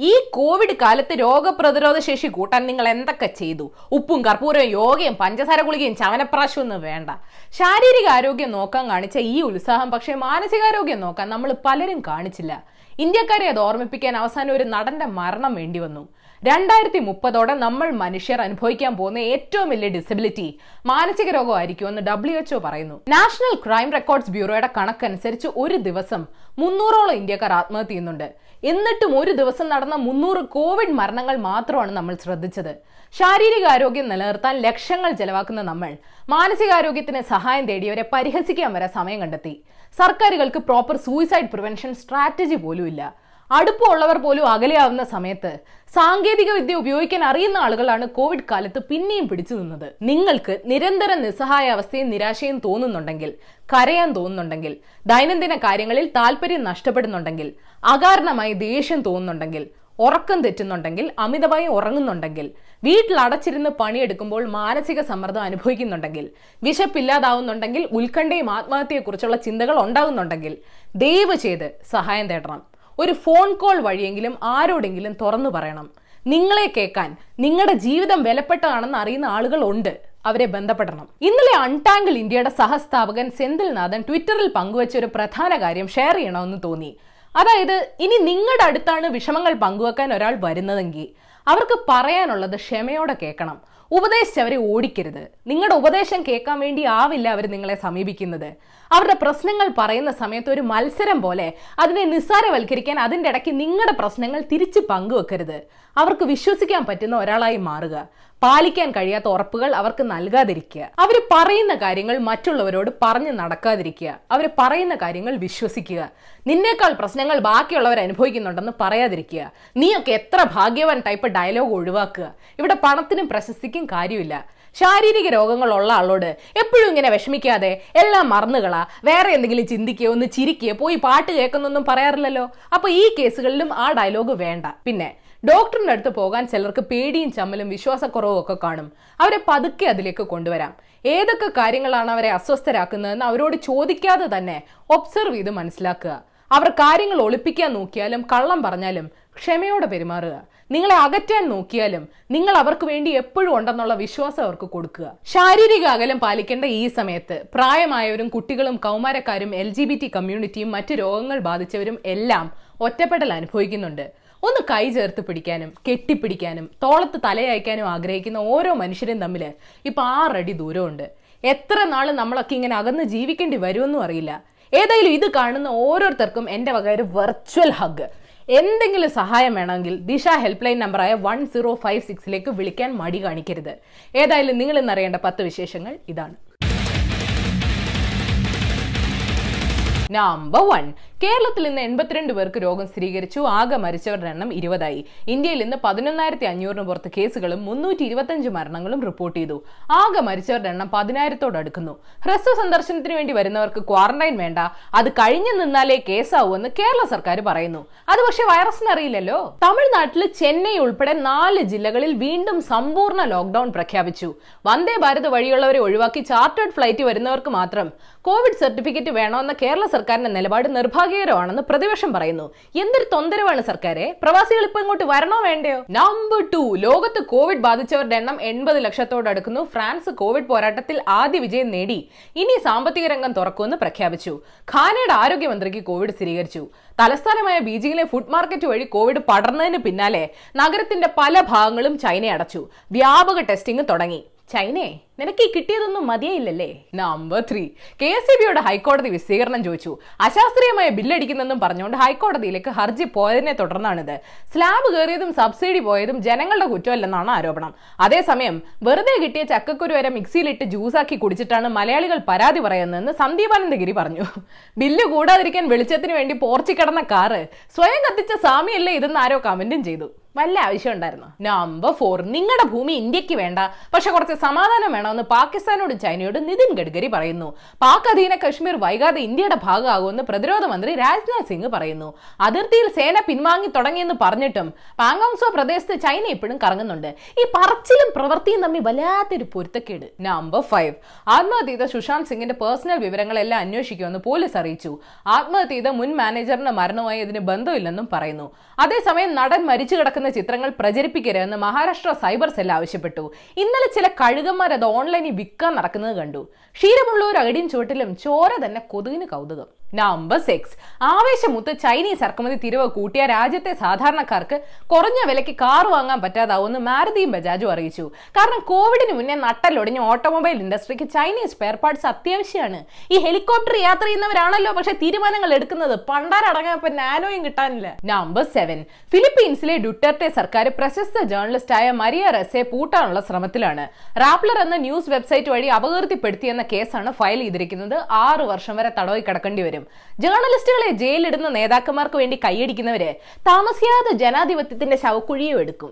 ഈ കോവിഡ് കാലത്ത് രോഗപ്രതിരോധ ശേഷി കൂട്ടാൻ നിങ്ങൾ എന്തൊക്കെ ചെയ്തു? ഉപ്പും കർപ്പൂരവും യോഗയും പഞ്ചസാര ഗുളികയും ചവനപ്രാശവും ഒന്നും വേണ്ട. ശാരീരിക ആരോഗ്യം നോക്കാൻ കാണിച്ച ഈ ഉത്സാഹം പക്ഷേ മാനസികാരോഗ്യം നോക്കാൻ നമ്മൾ പലരും കാണിച്ചില്ല. ഇന്ത്യക്കാരെ അത് ഓർമ്മിപ്പിക്കാൻ അവസാനം ഒരു നടന്റെ മരണം വേണ്ടി വന്നു. രണ്ടായിരത്തി മുപ്പതോടെ നമ്മൾ മനുഷ്യർ അനുഭവിക്കാൻ പോകുന്ന ഏറ്റവും വലിയ ഡിസബിലിറ്റി മാനസിക രോഗമായിരിക്കുമെന്ന് ഡബ്ല്യു എച്ച്ഒ പറയുന്നു. നാഷണൽ ക്രൈം റെക്കോർഡ്സ് ബ്യൂറോയുടെ കണക്കനുസരിച്ച് ഒരു ദിവസം മുന്നൂറോളം ഇന്ത്യക്കാർ ആത്മഹത്യ ചെയ്യുന്നുണ്ട്. എന്നിട്ടും ഒരു ദിവസം നടന്ന മുന്നൂറ് കോവിഡ് മരണങ്ങൾ മാത്രമാണ് നമ്മൾ ശ്രദ്ധിച്ചത്. ശാരീരിക ആരോഗ്യം നിലനിർത്താൻ ലക്ഷങ്ങൾ ചെലവാക്കുന്ന നമ്മൾ മാനസികാരോഗ്യത്തിന് സഹായം തേടിയവരെ പരിഹസിക്കാൻ വരെ സമയം കണ്ടെത്തി. സർക്കാരുകൾക്ക് പ്രോപ്പർ സൂയിസൈഡ് പ്രിവെൻഷൻ സ്ട്രാറ്റജി പോലും ഇല്ല അടുപ്പമുള്ളവർ പോലും അകലെയാവുന്ന സമയത്ത് സാങ്കേതിക വിദ്യ ഉപയോഗിക്കാൻ അറിയുന്ന ആളുകളാണ് കോവിഡ് കാലത്ത് പിന്നെയും പിടിച്ചു നിന്നത്. നിങ്ങൾക്ക് നിരന്തര നിസ്സഹായ അവസ്ഥയും നിരാശയും തോന്നുന്നുണ്ടെങ്കിൽ കരയാൻ തോന്നുന്നുണ്ടെങ്കിൽ ദൈനംദിന കാര്യങ്ങളിൽ താല്പര്യം നഷ്ടപ്പെടുന്നുണ്ടെങ്കിൽ അകാരണമായി ദേഷ്യം തോന്നുന്നുണ്ടെങ്കിൽ ഉറക്കം തെറ്റുന്നുണ്ടെങ്കിൽ അമിതമായി ഉറങ്ങുന്നുണ്ടെങ്കിൽ വീട്ടിൽ അടച്ചിരുന്ന് പണിയെടുക്കുമ്പോൾ മാനസിക സമ്മർദ്ദം അനുഭവിക്കുന്നുണ്ടെങ്കിൽ വിശപ്പില്ലാതാവുന്നുണ്ടെങ്കിൽ ഉത്കണ്ഠയും ആത്മഹത്യയെക്കുറിച്ചുള്ള ചിന്തകൾ ഉണ്ടാകുന്നുണ്ടെങ്കിൽ ദയവ് ചെയ്ത് സഹായം തേടണം. ഒരു ഫോൺ കോൾ വഴിയെങ്കിലും ആരോടെങ്കിലും തുറന്നു പറയണം. നിങ്ങളെ കേൾക്കാൻ നിങ്ങളുടെ ജീവിതം വിലപ്പെട്ടതാണെന്ന് അറിയുന്ന ആളുകൾ ഉണ്ട്. അവരെ ബന്ധപ്പെടണം. ഇന്നലെ അൺടാങ്കിൾ ഇന്ത്യയുടെ സഹസ്ഥാപകൻ സെന്തിൽനാഥൻ ട്വിറ്ററിൽ പങ്കുവച്ച ഒരു പ്രധാന കാര്യം ഷെയർ ചെയ്യണമെന്ന് തോന്നി. അതായത് ഇനി നിങ്ങളുടെ അടുത്താണ് വിഷമങ്ങൾ പങ്കുവെക്കാൻ ഒരാൾ വരുന്നതെങ്കിൽ അവർക്ക് പറയാനുള്ളത് ക്ഷമയോടെ കേൾക്കണം. ഉപദേശിച്ചവരെ ഓടിക്കരുത്. നിങ്ങളുടെ ഉപദേശം കേൾക്കാൻ വേണ്ടി ആവില്ല അവർ നിങ്ങളെ സമീപിക്കുന്നത്. അവരുടെ പ്രശ്നങ്ങൾ പറയുന്ന സമയത്ത് ഒരു മത്സരം പോലെ അതിനെ നിസ്സാരവൽക്കരിക്കാൻ അതിന്റെ ഇടയ്ക്ക് നിങ്ങളുടെ പ്രശ്നങ്ങൾ തിരിച്ച് പങ്കുവെക്കരുത്. അവർക്ക് വിശ്വസിക്കാൻ പറ്റുന്ന ഒരാളായി മാറുക. പാലിക്കാൻ കഴിയാത്ത ഉറപ്പുകൾ അവർക്ക് നൽകാതിരിക്കുക. അവർ പറയുന്ന കാര്യങ്ങൾ മറ്റുള്ളവരോട് പറഞ്ഞു നടക്കാതിരിക്കുക. അവർ പറയുന്ന കാര്യങ്ങൾ വിശ്വസിക്കുക. നിന്നേക്കാൾ പ്രശ്നങ്ങൾ ബാക്കിയുള്ളവർ അനുഭവിക്കുന്നുണ്ടെന്ന് പറയാതിരിക്കുക. നീയൊക്കെ എത്ര ഭാഗ്യവാൻ ടൈപ്പ് ഡയലോഗ് ഒഴിവാക്കുക. ഇവിടെ പണത്തിനും പ്രശസ്തിക്കും കാര്യമില്ല. ശാരീരിക രോഗങ്ങളുള്ള ആളോട് എപ്പോഴും ഇങ്ങനെ വിഷമിക്കാതെ എല്ലാം മറന്നുകളാ വേറെ എന്തെങ്കിലും ചിന്തിക്കുകയോ ഒന്ന് ചിരിക്കുകയോ പോയി പാട്ട് കേൾക്കുന്നൊന്നും പറയാറില്ലല്ലോ. അപ്പൊ ഈ കേസുകളിലും ആ ഡയലോഗ് വേണ്ട. പിന്നെ ഡോക്ടറിന്റെ അടുത്ത് പോകാൻ ചിലർക്ക് പേടിയും ചമ്മലും വിശ്വാസക്കുറവും ഒക്കെ കാണും. അവരെ പതുക്കെ അതിലേക്ക് കൊണ്ടുവരാം. ഏതൊക്കെ കാര്യങ്ങളാണ് അവരെ അസ്വസ്ഥരാക്കുന്നതെന്ന് അവരോട് ചോദിക്കാതെ തന്നെ ഒബ്സർവ് ചെയ്ത് മനസ്സിലാക്കുക. അവർ കാര്യങ്ങൾ ഒളിപ്പിക്കാൻ നോക്കിയാലും കള്ളം പറഞ്ഞാലും ക്ഷമയോടെ പെരുമാറുക. നിങ്ങളെ അകറ്റാൻ നോക്കിയാലും നിങ്ങൾ അവർക്ക് വേണ്ടി എപ്പോഴും ഉണ്ടെന്നുള്ള വിശ്വാസം അവർക്ക് കൊടുക്കുക. ശാരീരിക അകലം പാലിക്കേണ്ട ഈ സമയത്ത് പ്രായമായവരും കുട്ടികളും കൗമാരക്കാരും എൽ കമ്മ്യൂണിറ്റിയും മറ്റ് രോഗങ്ങൾ ബാധിച്ചവരും എല്ലാം ഒറ്റപ്പെടൽ അനുഭവിക്കുന്നുണ്ട്. ഒന്ന് കൈ ചേർത്ത് പിടിക്കാനും കെട്ടിപ്പിടിക്കാനും തോളത്ത് തലയയക്കാനും ആഗ്രഹിക്കുന്ന ഓരോ മനുഷ്യരും തമ്മിൽ ഇപ്പം ആറടി ദൂരമുണ്ട്. എത്ര നാൾ നമ്മളൊക്കെ ഇങ്ങനെ അകന്ന് ജീവിക്കേണ്ടി വരുമെന്നും അറിയില്ല. ഏതായാലും ഇത് കാണുന്ന ഓരോരുത്തർക്കും എന്റെ വക ഒരു വെർച്വൽ ഹഗ് എന്തെങ്കിലും സഹായം വേണമെങ്കിൽ ദിശ ഹെൽപ്പ് ലൈൻ നമ്പറായ വൺ സീറോ ഫൈവ് സിക്സിലേക്ക് വിളിക്കാൻ മടി കാണിക്കരുത്. ഏതായാലും നിങ്ങൾ ഇന്നറിയേണ്ട പത്ത് വിശേഷങ്ങൾ ഇതാണ്. നമ്പർ വൺ കേരളത്തിൽ നിന്ന് എൺപത്തിരണ്ട് പേർക്ക് രോഗം സ്ഥിരീകരിച്ചു. ആകെ മരിച്ചവരുടെ എണ്ണം ഇരുപതായി. ഇന്ത്യയിൽ നിന്ന് പതിനൊന്നായിരത്തി അഞ്ഞൂറിന് പുറത്ത് കേസുകളും മുന്നൂറ്റി ഇരുപത്തഞ്ച് മരണങ്ങളും റിപ്പോർട്ട് ചെയ്തു. ആകെ മരിച്ചവരുടെ എണ്ണം പതിനായിരത്തോട് അടുക്കുന്നു. ഹ്രസ്വ സന്ദർശനത്തിന് വേണ്ടി വരുന്നവർക്ക് ക്വാറന്റൈൻ വേണ്ട. അത് കഴിഞ്ഞു നിന്നാലേ കേസാവൂവെന്ന് കേരള സർക്കാർ പറയുന്നു. അത് പക്ഷെ വൈറസിന് അറിയില്ലല്ലോ. തമിഴ്നാട്ടിൽ ചെന്നൈ ഉൾപ്പെടെ നാല് ജില്ലകളിൽ വീണ്ടും സമ്പൂർണ ലോക്ഡൌൺ പ്രഖ്യാപിച്ചു. വന്ദേ ഭാരത് വഴിയുള്ളവരെ ഒഴിവാക്കി ചാർട്ടേഡ് ഫ്ലൈറ്റ് വരുന്നവർക്ക് മാത്രം കോവിഡ് സർട്ടിഫിക്കറ്റ് വേണമെന്ന കേരള സർക്കാരിന്റെ നിലപാട് നിർഭാഗ്യകരമാണെന്ന് പ്രതിപക്ഷം പറയുന്നു. എന്തൊരു തൊന്തരവാണ് സർക്കാരെ? പ്രവാസികൾ ഇപ്പൊ ഇങ്ങോട്ട് വരണോ വേണ്ടയോ? നമ്പർ ടു ലോകത്ത് കോവിഡ് ബാധിച്ചവരുടെ എണ്ണം എൺപത് ലക്ഷത്തോട് അടുക്കുന്നു. ഫ്രാൻസ് കോവിഡ് പോരാട്ടത്തിൽ ആദ്യ വിജയം നേടി. ഇനി സാമ്പത്തിക രംഗം തുറക്കുമെന്ന് പ്രഖ്യാപിച്ചു. ഖാനയുടെ ആരോഗ്യമന്ത്രിക്ക് കോവിഡ് സ്ഥിരീകരിച്ചു. തലസ്ഥാനമായ ബീജിംഗിലെ ഫുഡ് മാർക്കറ്റ് വഴി കോവിഡ് പടർന്നതിന് പിന്നാലെ നഗരത്തിന്റെ പല ഭാഗങ്ങളും ചൈന അടച്ചു. വ്യാപക ടെസ്റ്റിംഗ് തുടങ്ങി. ചൈനയെ? നിനക്ക് ഈ കിട്ടിയതൊന്നും മതിയായില്ലല്ലേ? Number three K S E ബിയുടെ ഹൈക്കോടതി വിശദീകരണം ചോദിച്ചു. അശാസ്ത്രീയമായ ബില്ലടിക്കുന്നെന്നും പറഞ്ഞുകൊണ്ട് ഹൈക്കോടതിയിലേക്ക് ഹർജി പോയതിനെ തുടർന്നാണിത്. സ്ലാബ് കയറിയതും സബ്സിഡി പോയതും ജനങ്ങളുടെ കുറ്റമല്ലെന്നാണ് ആരോപണം. അതേസമയം വെറുതെ കിട്ടിയ ചക്കക്കുരു വരെ മിക്സിയിലിട്ട് ജ്യൂസാക്കി കുടിച്ചിട്ടാണ് മലയാളികൾ പരാതി പറയുന്നതെന്ന് സന്ദീപാനന്ദഗിരി പറഞ്ഞു. ബില്ല് കൂടാതിരിക്കാൻ വെളിച്ചത്തിന് വേണ്ടി പോർച്ചി കിടന്ന കാറ് സ്വയം കത്തിച്ച സ്വാമിയല്ലേ ഇതെന്ന് ആരോ കമന്റും ചെയ്തു. വല്ല ആവശ്യം ഉണ്ടായിരുന്നു? നമ്പർ ഫോർ നിങ്ങളുടെ ഭൂമി ഇന്ത്യയ്ക്ക് വേണ്ട. പക്ഷെ കുറച്ച് സമാധാനം വേണമെന്ന് പാകിസ്ഥാനോടും ചൈനയോടും നിതിൻ ഗഡ്കരി പറയുന്നു. പാക് അധീന കശ്മീർ വൈകാതെ ഇന്ത്യയുടെ ഭാഗമാകുമെന്ന് പ്രതിരോധ മന്ത്രി രാജ്നാഥ് സിംഗ് പറയുന്നു. അതിർത്തിയിൽ സേന പിൻവാങ്ങി തുടങ്ങിയെന്ന് പറഞ്ഞിട്ടും പാങ്കോങ്സോ പ്രദേശത്ത് ചൈന ഇപ്പോഴും കറങ്ങുന്നുണ്ട്. ഈ പറച്ചിലും പ്രവൃത്തിയും തമ്മിൽ വല്ലാത്തൊരു പൊരുത്തക്കേട്. നമ്പർ ഫൈവ് ആത്മഹത്യ സുശാന്ത് സിംഗിന്റെ പേഴ്സണൽ വിവരങ്ങളെല്ലാം അന്വേഷിക്കുമെന്ന് പോലീസ് അറിയിച്ചു. ആത്മഹത്യ മുൻ മാനേജറിന്റെ മരണവുമായി ഇതിന് ബന്ധമില്ലെന്നും പറയുന്നു. അതേസമയം നടൻ മരിച്ചു കിടക്കുന്ന ചിത്രങ്ങൾ പ്രചരിപ്പിക്കരുതെന്ന് മഹാരാഷ്ട്ര സൈബർ സെൽ ആവശ്യപ്പെട്ടു. ഇന്നലെ ചില കഴുകന്മാർ അത് ഓൺലൈനിൽ വിൽക്കാൻ നടക്കുന്നത് കണ്ടു. ക്ഷീരമുള്ള ഒരു അടിയും ചുവട്ടിലും ചോര തന്നെ കൊതുകിന് കൗതുകം. നമ്പർ സിക്സ് ആവേശമുത്ത് ചൈനീസ് ഇറക്കുമതി തിരിവ് കൂട്ടിയ രാജ്യത്തെ സാധാരണക്കാർക്ക് കുറഞ്ഞ വിലയ്ക്ക് കാർ വാങ്ങാൻ പറ്റാതാവുമെന്ന് മാരുതിയും ബജാജും അറിയിച്ചു. കാരണം കോവിഡിന് മുന്നേ നട്ടലൊടിഞ്ഞ ഓട്ടോമൊബൈൽ ഇൻഡസ്ട്രിക്ക് ചൈനീസ് സ്പെയർ പാർട്സ് അത്യാവശ്യമാണ് ഈ ഹെലികോപ്റ്റർ യാത്ര ചെയ്യുന്നവരാണല്ലോ പക്ഷെ തീരുമാനങ്ങൾ എടുക്കുന്നത് പണ്ടാരടങ്ങാൻ നാനോയും കിട്ടാനില്ല. നമ്പർ സെവൻ ഫിലിപ്പീൻസിലെ ഡുട്ടർട്ടെ സർക്കാർ പ്രശസ്ത ജേർണലിസ്റ്റായ മരിയ റെസെ പൂട്ടാനുള്ള ശ്രമത്തിലാണ്. റാപ്ലർ എന്ന ന്യൂസ് വെബ്സൈറ്റ് വഴി അപകീർത്തിപ്പെടുത്തിയെന്ന കേസാണ് ഫയൽ ചെയ്തിരിക്കുന്നത്. ആറ് വർഷം വരെ തടവിൽ കിടക്കേണ്ടി വരും. ജേർണലിസ്റ്റുകളെ ജയിലിടുന്ന നേതാക്കന്മാർക്ക് വേണ്ടി കൈയടിക്കുന്നവര് താമസിയാതെ ജനാധിപത്യത്തിന്റെ ശവക്കുഴിയും എടുക്കും.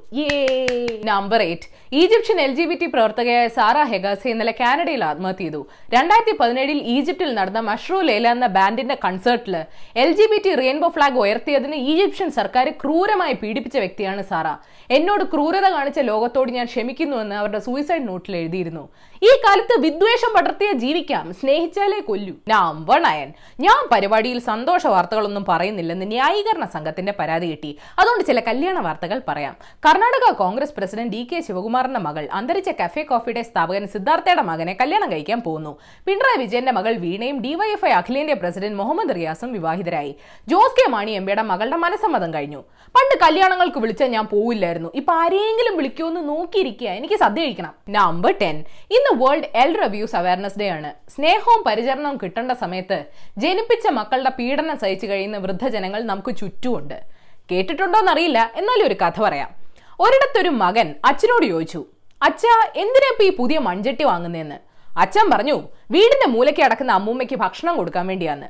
Number eight. Egyptian L G B T പ്രവർത്തകയായ Sarah ഹെഗാസെ ഇന്നലെ കാനഡയിൽ ആത്മഹത്യ ചെയ്തു. രണ്ടായിരത്തി പതിനേഴിൽ ഈജിപ്തിൽ നടന്ന മഷ്റൂ ലേല എന്ന ബാൻഡിന്റെ കൺസേർട്ടിൽ L G B T rainbow flag ഉയർത്തിയതിന് Egyptian സർക്കാർ ക്രൂരമായി പീഡിപ്പിച്ച വ്യക്തിയാണ് സാറ. എന്നോട് ക്രൂരത കാണിച്ച ലോകത്തോട് ഞാൻ ക്ഷമിക്കുന്നുവെന്ന് അവരുടെ സൂയിസൈഡ് നോട്ടിൽ എഴുതിയിരുന്നു. ഈ കാലത്ത് വിദ്വേഷം പടർത്തിയ ജീവിക്കാം. സ്നേഹിച്ചാലേ കൊല്ലു. നാം വണയൻ. ഞാൻ പരിപാടിയിൽ സന്തോഷ വാർത്തകളൊന്നും പറയുന്നില്ലെന്ന് ന്യായീകരണ സംഘത്തിന്റെ പരാതി കിട്ടി. അതുകൊണ്ട് ചില കല്യാണ വാർത്തകൾ പറയാം. Karnataka Congress president D K ശിവകുമാറിന്റെ മകൾ അന്തരിച്ച കഫേ കോഫിയുടെ സ്ഥാപകൻ സിദ്ധാർത്ഥയുടെ മകനെ കല്യാണം കഴിക്കാൻ പോകുന്നു പിണറായി വിജയന്റെ മകൾ വീണയും ഡിവൈഎഫ്ഐ അഖിലേന്ത്യാ പ്രസിഡന്റ് മുഹമ്മദ് റിയാസും വിവാഹിതരായി. ജോസ് കെ മാണി എംപിയുടെ മകളുടെ മനസ്സമ്മതം കഴിഞ്ഞു. പണ്ട് കല്യാണങ്ങൾക്ക് വിളിച്ചാൽ ഞാൻ പോവില്ലായിരുന്നു. ഇപ്പൊ ആരെങ്കിലും വിളിക്കുമെന്ന് നോക്കിയിരിക്കുക എനിക്ക് സദ്യ കഴിക്കണം. Number ten. ഇന്ന് world elder abuse awareness day ആണ്. സ്നേഹവും പരിചരണവും കിട്ടേണ്ട സമയത്ത് ജനിപ്പിച്ച മക്കളുടെ പീഡനം സഹിച്ചു കഴിയുന്ന വൃദ്ധജനങ്ങൾ നമുക്ക് ചുറ്റുമുണ്ട്. കേട്ടിട്ടുണ്ടോന്നറിയില്ല എന്നാലും ഒരു കഥ പറയാം. ഒരിടത്തൊരു മകൻ അച്ഛനോട് ചോദിച്ചു അച്ഛ എന്തിനാ ഈ പുതിയ മൺചട്ടി വാങ്ങുന്നതെന്ന് അച്ഛൻ പറഞ്ഞു വീടിന്റെ മൂലയ്ക്ക് അടക്കുന്ന അമ്മൂമ്മയ്ക്ക് ഭക്ഷണം കൊടുക്കാൻ വേണ്ടിയാന്ന്.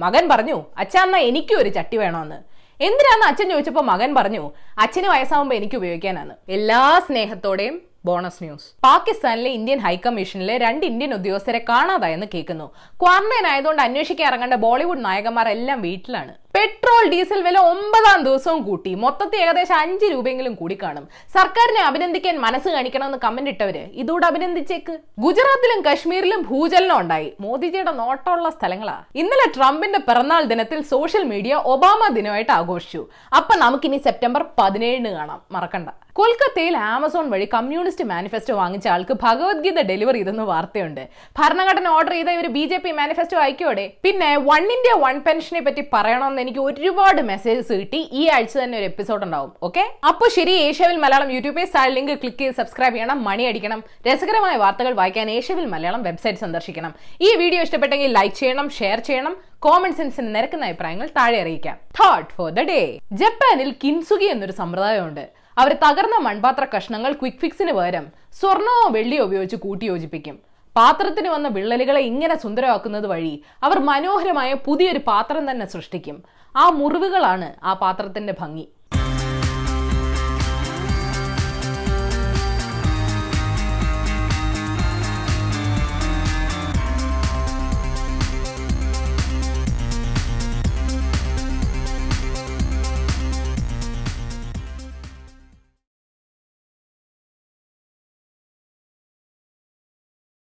മകൻ പറഞ്ഞു അച്ഛ എന്നാ എനിക്കും ഒരു ചട്ടി വേണമെന്ന് എന്തിനാന്ന്? അച്ഛൻ ചോദിച്ചപ്പോൾ മകൻ പറഞ്ഞു അച്ഛന് വയസ്സാവുമ്പോൾ എനിക്ക് ഉപയോഗിക്കാനാണ് എല്ലാ സ്നേഹത്തോടെയും ബോണസ് ന്യൂസ്. പാകിസ്ഥാനിലെ ഇന്ത്യൻ ഹൈക്കമ്മീഷനിലെ രണ്ട് ഇന്ത്യൻ ഉദ്യോഗസ്ഥരെ കാണാതായെന്ന് കേൾക്കുന്നു. ക്വാറന്റൈൻ ആയതുകൊണ്ട് അന്വേഷിക്കാൻ ഇറങ്ങേണ്ട ബോളിവുഡ് നായകന്മാരെല്ലാം വീട്ടിലാണ്. പെട്രോൾ ഡീസൽ വില ഒമ്പതാം ദിവസവും കൂട്ടി. മൊത്തത്തിൽ ഏകദേശം അഞ്ച് രൂപയെങ്കിലും കൂടി കാണും. സർക്കാരിനെ അഭിനന്ദിക്കാൻ മനസ്സ് കാണിക്കണമെന്ന് കമന്റ് ഇട്ടവര് ഇതോടെ അഭിനന്ദിച്ചേക്ക്. ഗുജറാത്തിലും കശ്മീരിലും ഭൂചലനം ഉണ്ടായി. മോദിജിയുടെ നോട്ടമുള്ള സ്ഥലങ്ങളാ. ഇന്നലെ ട്രംപിന്റെ പിറന്നാൾ ദിനത്തിൽ സോഷ്യൽ മീഡിയ ഒബാമ ദിനമായിട്ട് ആഘോഷിച്ചു. അപ്പൊ നമുക്കിനി സെപ്റ്റംബർ പതിനേഴിന് കാണാം. മറക്കണ്ട. കൊൽക്കത്തയിൽ ആമസോൺ വഴി കമ്മ്യൂണിസ്റ്റ് മാനിഫെസ്റ്റോ വാങ്ങിച്ച ആൾക്ക് ഭഗവത്ഗീത ഡെലിവറി ചെയ്തെന്ന് വാർത്തയുണ്ട്. ഭരണഘടന ഓർഡർ ചെയ്ത ഒരു ബി ജെ പി മാനിഫെസ്റ്റോ അയക്കോടെ പിന്നെ വൺ ഇന്ത്യ വൺ പെൻഷനെ പറ്റി പറയണമെന്ന് എനിക്ക് ഒരുപാട് മെസ്സേജസ് കിട്ടി. ഈ ആഴ്ച തന്നെ ഒരു എപ്പിസോഡ് ഉണ്ടാവും. ഓക്കെ അപ്പോൾ ശരി ഏഷ്യവിൽ Malayalam YouTube page link click ചെയ്ത് സബ്സ്ക്രൈബ് ചെയ്യണം മണി അടിക്കണം. രസകരമായ വാർത്തകൾ വായിക്കാൻ ഏഷ്യവിൽ മലയാളം വെബ്സൈറ്റ് സന്ദർശിക്കണം. ഈ വീഡിയോ ഇഷ്ടപ്പെട്ടെങ്കിൽ ലൈക്ക് ചെയ്യണം ഷെയർ ചെയ്യണം കോമൺ സെൻസിന് നിരക്കുന്ന അഭിപ്രായങ്ങൾ താഴെ അറിയിക്കാം. തോട്ട് ഫോർ ദ ഡേ ജപ്പാനിൽ കിൻസുഗി എന്നൊരു സമ്പ്രദായമുണ്ട്. അവർ തകർന്ന മൺപാത്ര കഷ്ണങ്ങൾ ക്വിക്ക് ഫിക്സിന് പകരം സ്വർണമോ വെള്ളിയോ ഉപയോഗിച്ച് കൂട്ടിയോജിപ്പിക്കും. പാത്രത്തിന് വന്ന വിള്ളലുകളെ ഇങ്ങനെ സുന്ദരമാക്കുന്നത് വഴി അവർ മനോഹരമായ പുതിയൊരു പാത്രം തന്നെ സൃഷ്ടിക്കും. ആ മുറിവുകളാണ് ആ പാത്രത്തിന്റെ ഭംഗി.